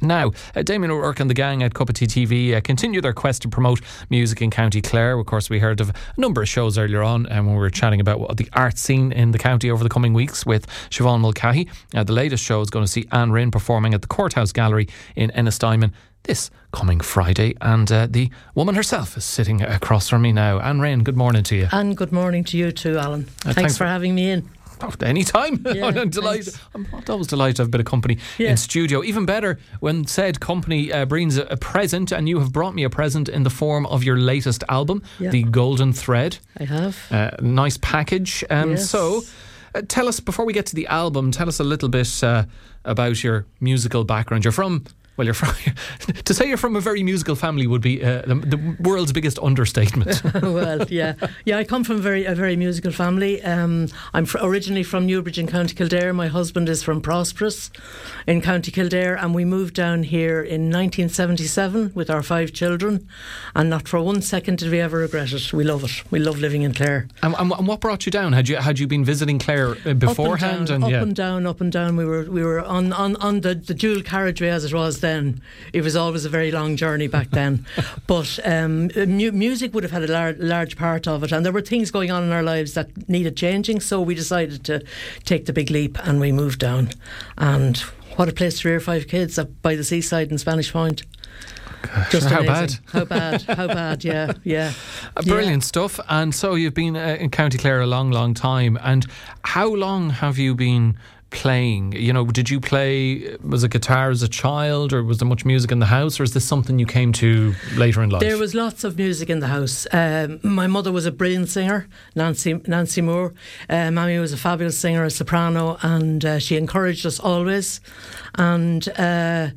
Now, uh, Damien O'Rourke and the gang at Cup of Tea TV uh, continue their quest to promote music in County Clare. Of course, we heard of a number of shows earlier on um, when we were chatting about the art scene in the county over the coming weeks with Siobhan Mulcahy. Uh, the latest show is going to see Anne Rynne performing at the Courthouse Gallery in Ennistymon this coming Friday. And uh, the woman herself is sitting across from me now. Anne Rynne, good morning to you. And good morning to you too, Alan. Uh, thanks, thanks, for having me in. Oh, anytime. Yeah, I'm delighted. I'm always delighted to have a bit of company yeah. in studio. Even better when said company uh, brings a, a, present, and you have brought me a present in the form of your latest album, yeah. The Golden Thread. I have. Uh, nice package. Um, yes. So, uh, tell us, before we get to the album, tell us a little bit uh, about your musical background. You're from well, you're from, to say you're from a very musical family would be uh, the, the, world's biggest understatement. well, yeah, yeah. I come from a very a very musical family. Um, I'm fr- originally from Newbridge in County Kildare. My husband is from Prosperous in County Kildare, and we moved down here in 1977 with our five children. And not for one second did we ever regret it. We love it. We love living in Clare. And, and, and what brought you down? Had you had you been visiting Clare uh, beforehand? Up and down, and, up, and down up and down. We were we were on on, on the, the dual carriageway as it was then. It was always a very long journey back then. but um, mu- music would have had a lar- large part of it, and there were things going on in our lives that needed changing. So we decided to take the big leap, and we moved down. And what a place to rear five kids up by the seaside in Spanish Point. Just how bad? How bad? How bad? Yeah, yeah. Uh, brilliant yeah. stuff. And so you've been uh, in County Clare a long, long time. And how long have you been playing? You know, did you play was a guitar as a child, or was there much music in the house, or is this something you came to later in life? There was lots of music in the house. Um, my mother was a brilliant singer, Nancy Nancy Moore. Uh, Mammy was a fabulous singer, a soprano, and uh, she encouraged us always. And uh,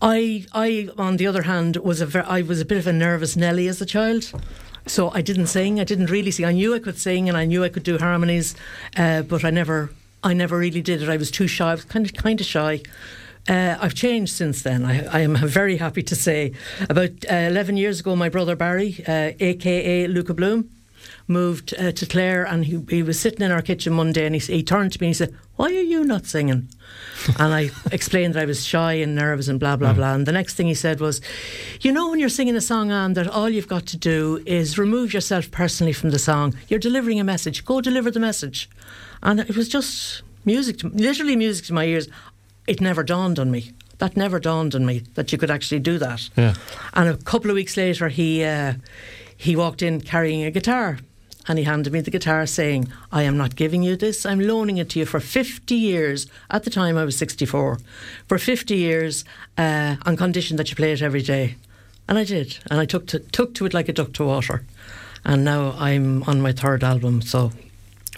I, I, on the other hand, was a ver- I was a bit of a nervous Nelly as a child. So I didn't sing. I didn't really sing. I knew I could sing and I knew I could do harmonies, uh, but I never I never really did it. I was too shy. I was kind of kind of shy. Uh, I've changed since then. I, I, am very happy to say. About uh, 11 years ago, my brother Barry, uh, aka Luka Bloom, moved uh, to Clare and he, he, was sitting in our kitchen one day and he, he turned to me and he said, Why are you not singing? and I explained that I was shy and nervous and blah, blah, mm. blah. And the next thing he said was, You know, when you're singing a song on that all you've got to do is remove yourself personally from the song. You're delivering a message. Go deliver the message. And it was just music, to, literally music to my ears. It never dawned on me. That never dawned on me that you could actually do that. Yeah. And a couple of weeks later, he uh, he walked in carrying a guitar. And he handed me the guitar saying, I am not giving you this, I'm loaning it to you for 50 years. At the time, I was 64. For 50 years, uh, on condition that you play it every day. And I did. And I took to, took to it like a duck to water. And now I'm on my third album, so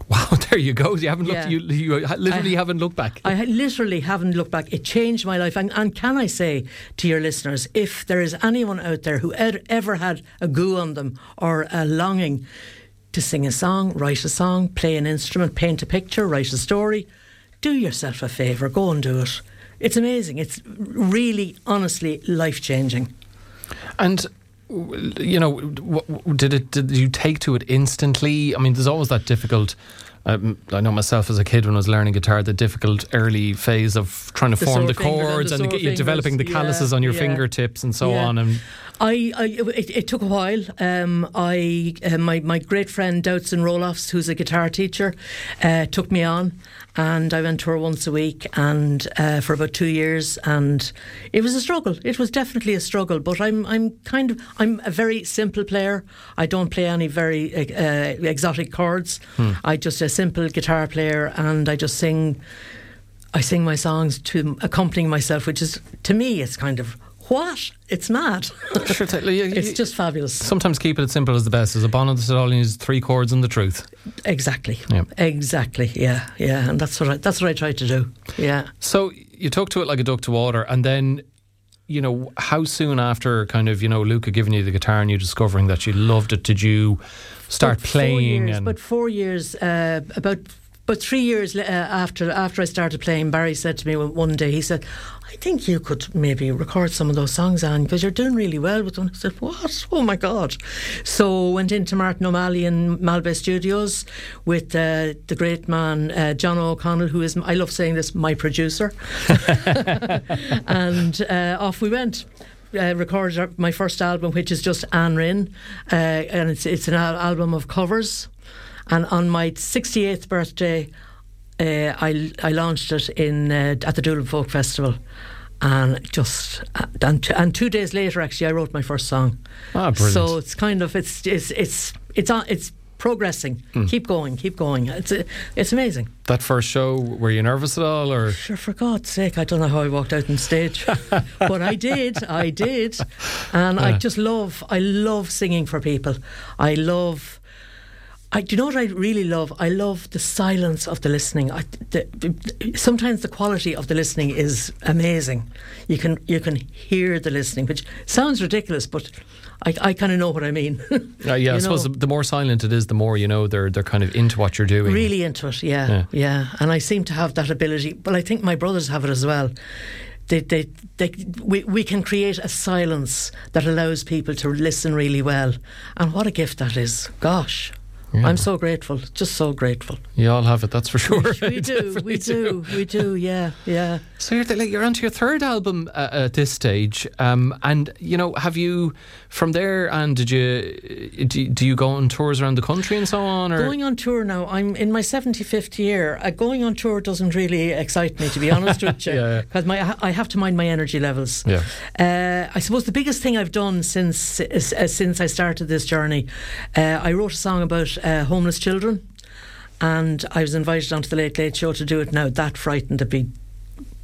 Wow, there you go. You haven't looked. Yeah. You, you literally I, haven't looked back. I literally haven't looked back. It changed my life. And, and, can I say to your listeners, if there is anyone out there who ed, ever had a goo on them or a longing to sing a song, write a song, play an instrument, paint a picture, write a story, do yourself a favour. Go and do it. It's amazing. It's really, honestly, life changing. And you know, did it? Did you take to it instantly? I mean, there's always that difficult. Um, I know myself as a kid when I was learning guitar, the difficult early phase of trying to the form the chords and, the, you developing the calluses yeah, on your yeah. fingertips and so yeah. on. And I, I it, it, took a while. Um, I uh, my my great friend Doutzen Roloffs, who's a guitar teacher, uh, took me on, and I went to her once a week, and uh, for about two years, and it was a struggle. It was definitely a struggle, but I'm I'm kind of I'm a very simple player. I don't play any very uh, exotic chords. Hmm. I just a simple guitar player, and I just sing. I sing my songs to accompanying myself, which is to me it's kind of what? It's mad. Sure, it's just fabulous. Sometimes keeping it simple is the best. As a bonnet that all needs three chords and the truth. Exactly. Yeah. Exactly. Yeah. Yeah. And that's what I, that's what I try to do. Yeah. So you took to it like a duck to water, and then you know, how soon after kind of, you know, Luka giving you the guitar and you discovering that you loved it, did you start but playing? Years, and but four years, uh, about but three years uh, after after I started playing, Barry said to me one day, he said, I think you could maybe record some of those songs, Anne, because you're doing really well with them. I said, What? Oh my God. So went into Martin O'Malley in Malbay Studios with uh, the great man, uh, John O'Connell, who is, I love saying this, my producer. and uh, off we went. Uh, recorded my first album, which is just Anne Rynne, uh, and it's it's an al- album of covers. And on my 68th birthday, uh, I I launched it in uh, at the Doolin Folk Festival, and just uh, and, t- and two days later, actually, I wrote my first song. Ah, brilliant. So it's kind of it's it's it's it's on it's progressing. Hmm. Keep going, keep going. It's uh, it's amazing. that first show, were you nervous at all, or Sure, for God's sake, I don't know how I walked out on stage, but I did, I did, and I just love, I love singing for people. I love. I, do you know what I really love? I love the silence of the listening. I, the, sometimes the quality of the listening is amazing. You can you can hear the listening, which sounds ridiculous, but I, I kind of know what I mean. Uh, yeah, I You suppose know. the, the more silent it is, the more you know they're they're kind of into what you're doing. Really into it, yeah, Yeah. yeah, And I seem to have that ability. but I think my brothers have it as well. They, they, they, we, we can create a silence that allows people to listen really well. And what a gift that is. Gosh. Yeah. I'm so grateful, just so grateful. You all have it, that's for sure. We do, we do, we do, yeah, yeah. So you're like you're onto your third album uh, at this stage, um, and you know, have you from there? And did you do, you- do you go on tours around the country and so on? Or Going on tour now, I'm in my 75th year. Uh, going on tour doesn't really excite me, to be honest with you, Yeah, yeah. because my I have to mind my energy levels. yeah, Uh, I suppose the biggest thing I've done since uh, since I started this journey, uh, I wrote a song about uh, homeless children, and I was invited onto the Late Late Show to do it. Now that frightened the big,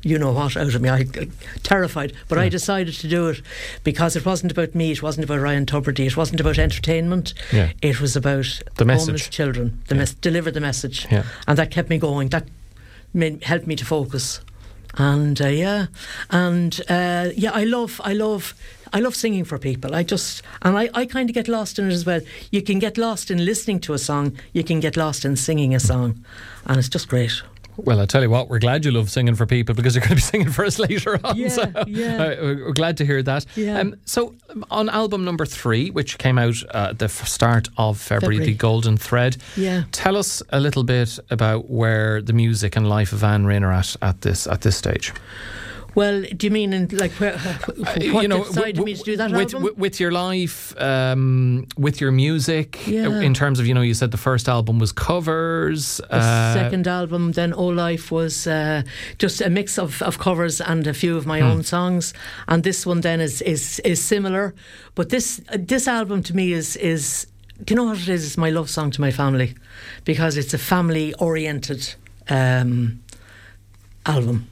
you know what, out of me. I I- terrified, but I decided to do it because it wasn't about me. It wasn't about Ryan Tubridy. It wasn't about entertainment. Yeah. It was about The homeless message. children. The Yeah. mes- deliver the message, Yeah. and that kept me going. That made, helped me to focus. And uh, yeah, and uh, yeah, I love, I love, I love singing for people. I just, and I, I kind of get lost in it as well. You can get lost in listening to a song. You can get lost in singing a song, and it's just great. Well, I tell you what, we're glad you love singing for people because you're going to be singing for us later on. Yeah, so, yeah. uh, we're glad to hear that. Yeah. Um, so, on album number three, which came out uh, at the f- start of February, February. The Golden Thread, Yeah. tell us a little bit about where the music and life of Anne Rynne are at at this at this stage. Well, do you mean in like where, what Uh, you know, decided w- me to do that with, album? with, your life, um, with your music, uh, Yeah. in terms of you know, you said the first album was covers. The uh, second album, then O Life, was uh, just a mix of, of covers and a few of my own songs. And this one then is is, is similar, but this uh, this album to me is is do you know what it is? It's my love song to my family because it's a family oriented um, album.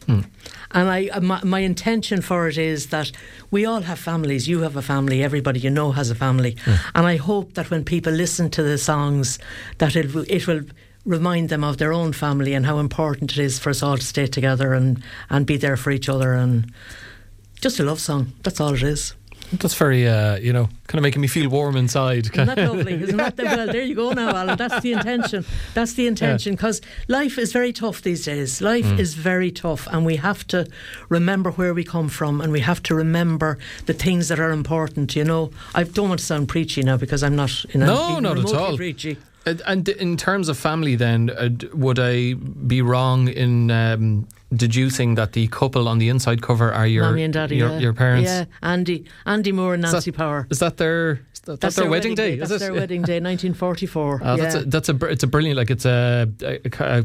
And I, uh, my, my intention for it is that we all have families. You have a family. Everybody you know has a family. And I hope that when people listen to the songs, that it will, it will remind them of their own family and how important it is for us all to stay together and, and be there for each other. And just a love song. That's all it is. That's very, uh, you know, kind of making me feel warm inside. Isn't that lovely? Isn't that the, well? There you go now, Alan. That's the intention. That's the intention because life is very tough these days. Life Mm. is very tough, and we have to remember where we come from, and we have to remember the things that are important. You know, I don't want to sound preachy now because I'm not. You know, No, not at all. Preachy. And- And in terms of family, then, uh, would I be wrong in um, deducing that the couple on the inside cover are your Daddy, your, yeah. your parents? Yeah, Andy, Andy Moore and Is Nancy that- Power. Is that their is that, that's, their, wedding day? That's is it? their wedding day, 1944. Oh, yeah. that's a, that's a it's a brilliant like it's a a,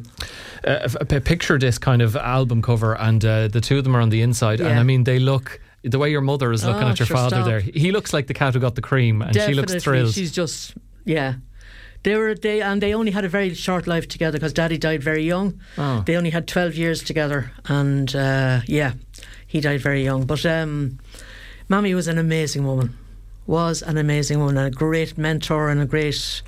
a, a, picture disc kind of album cover and uh, the two of them are on the inside and I mean they look the way your mother is looking Oh, at your sure, father stop. there he looks like the cat who got the cream and she looks thrilled She's just yeah. They were they and they only had a very short life together because Daddy died very young. Oh. They only had twelve years together, and uh, yeah, he died very young. But um, Mammy was an amazing woman, was an amazing woman, and a great mentor and a great,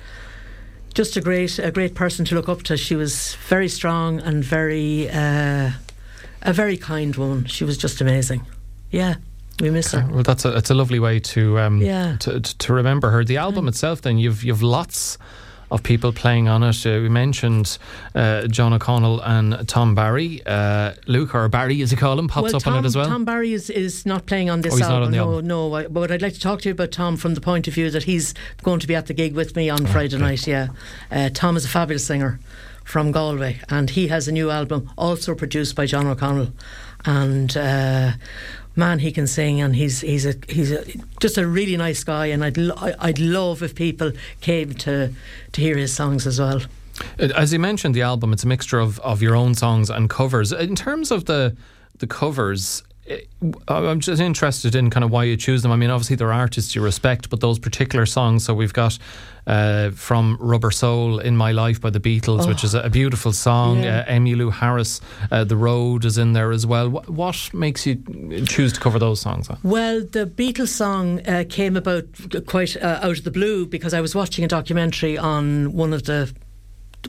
just a great a great person to look up to. She was very strong and very uh, a very kind woman. She was just amazing. Yeah, we miss her. well that's a it's a lovely way to um Yeah. to, to to remember her the album itself then you've you've lots of people playing on it. Uh, we mentioned uh, John O'Connell and Tom Barry. Uh, Luke or Barry, as you call him, pops well, up Tom, on it as well. Tom Barry is, is not playing on this oh, he's album. Not on the no, album. no. I, but I'd like to talk to you about Tom from the point of view that he's going to be at the gig with me on Friday okay. night. Yeah, uh, Tom is a fabulous singer from Galway, and he has a new album also produced by John O'Connell, and. Uh, man, he can sing, and he's he's a he's a, just a really nice guy, and I'd lo- I'd love if people came to to hear his songs as well. Uh, As you mentioned, the album it's a mixture of, of your own songs and covers. In terms of the the covers, I'm just interested in kind of why you choose them. I mean, obviously they're artists you respect, but those particular songs. So we've got uh, from Rubber Soul, "In My Life" by the Beatles, oh. which is a beautiful song. Yeah. Uh, Emmylou Harris, uh, "The Road" is in there as well. What, what, makes you choose to cover those songs? On? Well, the Beatles song uh, came about quite uh, out of the blue because I was watching a documentary on one of the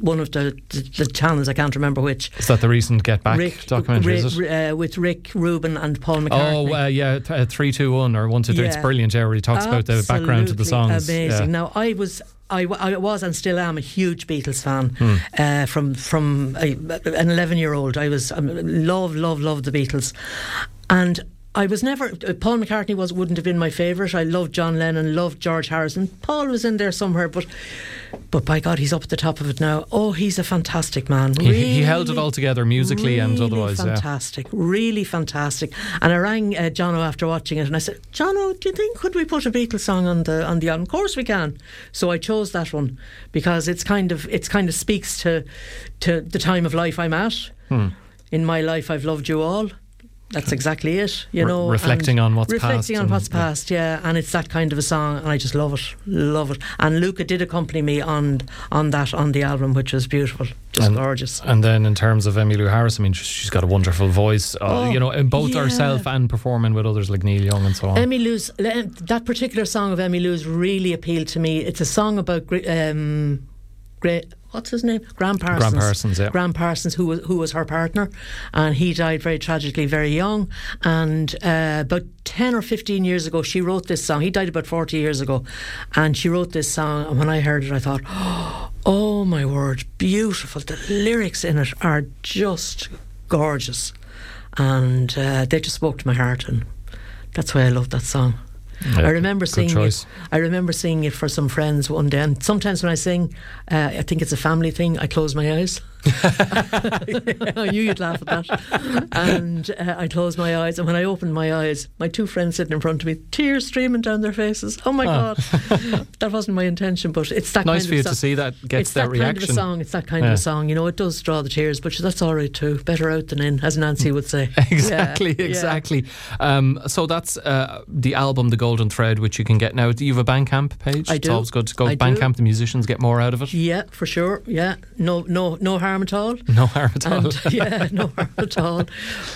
one of the, the, the, channels, I can't remember which. Is that the recent Get Back Rick, documentary? Rick, uh, with Rick Rubin and Paul McCartney. Oh, uh, yeah, th- 321 or 123. Yeah. It's brilliant, yeah, where he talks Absolutely about the background to the songs. Amazing. Yeah. Now, I was. I, I, was and still am a huge Beatles fan hmm. uh, from from a, an eleven year old. I was um, love love love the Beatles, and I was never uh, Paul McCartney was wouldn't have been my favourite. I loved John Lennon, loved George Harrison. Paul was in there somewhere, but but by God, he's up at the top of it now. Oh, he's a fantastic man. He, really, he held it all together musically really and otherwise. Fantastic, yeah. really fantastic. And I rang uh, Jono after watching it, and I said, Jono, do you think could we put a Beatles song on the on the album? Of course we can. So I chose that one because it's kind of it's kind of speaks to to the time of life I'm at. Hmm. In my life, I've loved you all. That's exactly it, you Re- know. reflecting on what's reflecting past on what's past, yeah. And it's that kind of a song, and I just love it, love it. And Luka did accompany me on on that on the album, which was beautiful, just and, gorgeous. And then in terms of Emmylou Harris, I mean, she's got a wonderful voice, uh, Oh, you know, in both yeah. herself and performing with others like Neil Young and so on. Emmylou's that particular song of Emmylou's really appealed to me. It's a song about um, great. What's his name? Graham Parsons. Graham Parsons, yeah. Graham Parsons, who was who was her partner, and he died very tragically, very young. And uh, about ten or fifteen years ago, she wrote this song. He died about forty years ago, and she wrote this song. And when I heard it, I thought, "Oh my word, beautiful! The lyrics in it are just gorgeous, and uh, they just spoke to my heart, and that's why I love that song." Yeah, I remember seeing choice. it. I remember singing it for some friends one day, and sometimes when I sing, uh, I think it's a family thing. I close my eyes. I knew you'd laugh at that. And uh, I closed my eyes, and when I opened my eyes, my two friends sitting in front of me, tears streaming down their faces. Oh my Oh. God, that wasn't my intention, but it's that nice kind for you of to song. see that gets It's that, that, kind of a song. It's that kind Yeah. of a song. You know, it does draw the tears, but that's all right too. Better out than in, as Nancy would say. Exactly, Yeah, yeah. exactly. Um, so that's uh, the album, The Golden Thread, which you can get now. Do you have a Bandcamp page? I It's do. always good to go I to do. Bandcamp. The musicians get more out of it. Yeah, for sure. Yeah, no, no, no harm at all. No harm at all. And, yeah, no harm at all.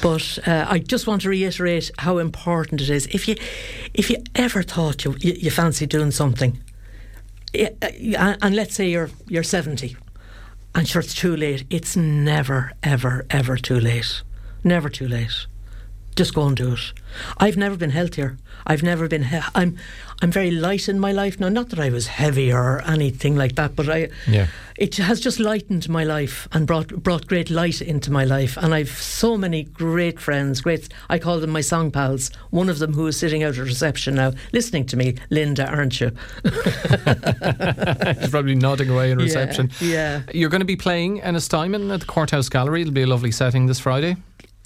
But uh, I just want to reiterate how important it is. If you, if you ever thought you you, you fancy doing something, uh, and let's say you're you're seventy, and sure it's too late. It's never, ever, ever too late. Never too late. Just go and do it. I've never been healthier. I've never been. He- I'm. I'm very light in my life now. Not that I was heavy or anything like that, but I. Yeah. It has just lightened my life and brought brought great light into my life. And I've so many great friends. Great. I call them my song pals. One of them who is sitting out at reception now, listening to me. Linda, aren't you? He's probably nodding away in reception. yeah. You're going to be playing in Ennistymon at the Courthouse Gallery. It'll be a lovely setting this Friday.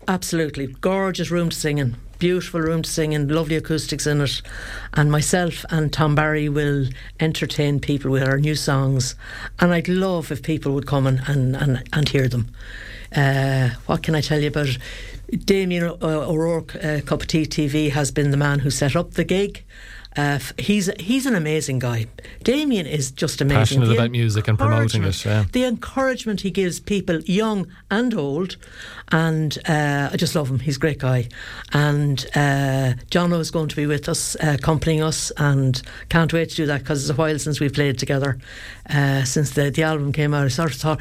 Absolutely. Gorgeous room to sing in. Beautiful room to sing in. Lovely acoustics in it. And myself and Tom Barry will entertain people with our new songs. And I'd love if people would come and, and, and, and hear them. Uh, what can I tell you about? Damien O'Rourke, uh, Cup of Tea TV, has been the man who set up the gig. Uh, he's he's an amazing guy. Damien is just amazing. Passionate The about music and promoting it, yeah. The encouragement he gives people, young and old, and uh, I just love him. He's a great guy. And uh, Jono is going to be with us, uh, accompanying us, and can't wait to do that because it's a while since we played together. Uh, since the, the album came out, I sort of thought,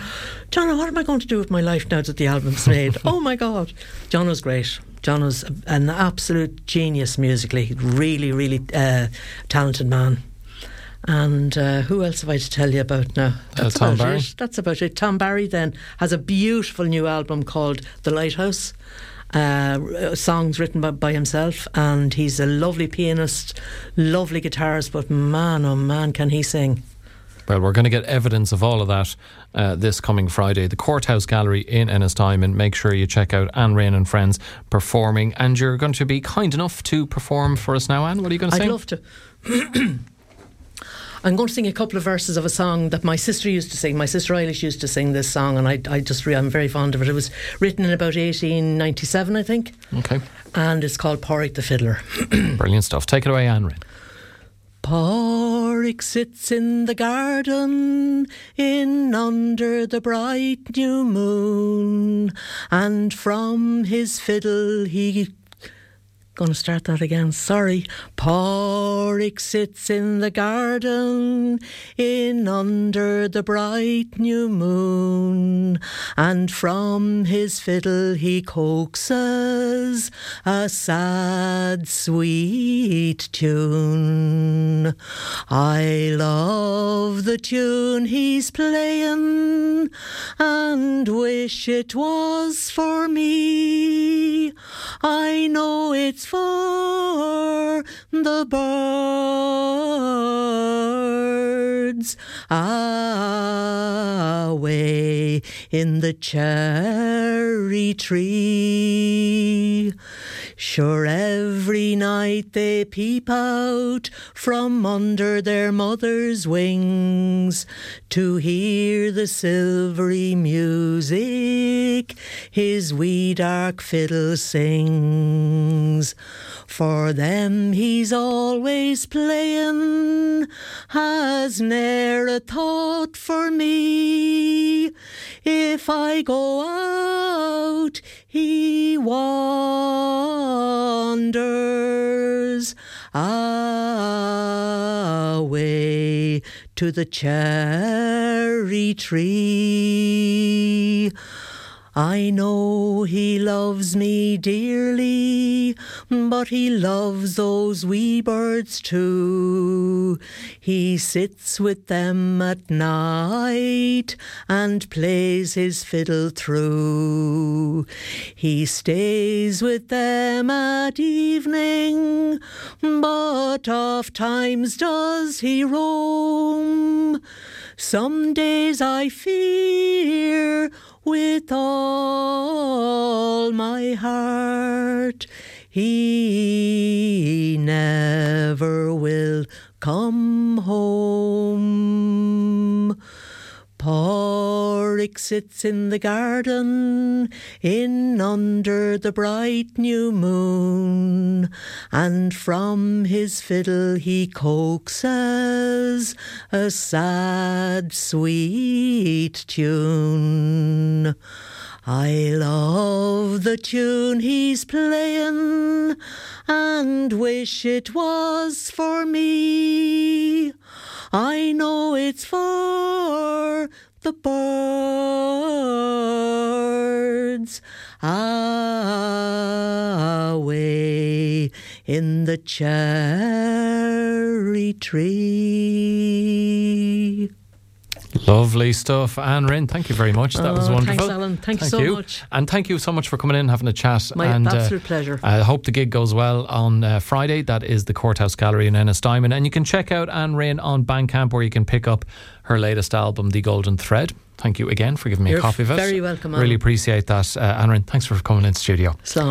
Jono, what am I going to do with my life now that the album's made? oh my God. Jono's great. Jono's an absolute genius musically. Really, really uh, talented man. And uh, who else have I to tell you about now? That's uh, Tom Barry. It. That's about it. Tom Barry then has a beautiful new album called The Lighthouse. Uh, songs written by, by, himself, and he's a lovely pianist, lovely guitarist, but man, oh man, can he sing! Well, we're going to get evidence of all of that uh, this coming Friday. The Courthouse Gallery in Ennistymon. Make sure you check out Anne Rynne and Friends performing. And you're going to be kind enough to perform for us now, Anne. What are you going to sing? I'd love to. I'm going to sing a couple of verses of a song that my sister used to sing. My sister Eilish used to sing this song, and I, I just re- I'm very fond of it. It was written in about 1897, I think. Okay. And it's called Porrick the Fiddler. Brilliant stuff. Take it away, Anne Rynne. Porrick sits in the garden in under the bright new moon, and from his fiddle he Going to start that again. Sorry. Porrick sits in the garden in under the bright new moon, and from his fiddle he coaxes a sad, sweet tune. I love the tune he's playing and wish it was for me. I know it's for the birds away in the cherry tree. Sure, every night they peep out from under their mother's wings to hear the silvery music his wee dark fiddle sings. For them he's always playing, has ne'er a thought for me. If I go out, he wanders away to the cherry tree. I know he loves me dearly, but he loves those wee birds too. He sits with them at night and plays his fiddle through. He stays with them at evening, but oft times does he roam. Some days I fear with all my heart. He never will come home. Sits in the garden in under the bright new moon, and from his fiddle he coaxes a sad, sweet tune. I love the tune he's playing and wish it was for me. I know it's for the birds away in the cherry tree. Lovely stuff, Anne Rynne. Thank you very much. That oh, was wonderful. Thanks, Alan. Thank, thank you so you. much. And thank you so much for coming in, having a chat. My and, absolute uh, pleasure. I hope the gig goes well on uh, Friday. That is the Courthouse Gallery in Ennistymon. And you can check out Anne Rynne on Bandcamp where you can pick up her latest album, The Golden Thread. Thank you again for giving me You're a copy of it. Very welcome. Really appreciate that, uh, Anne Rynne. Thanks for coming in studio. Slán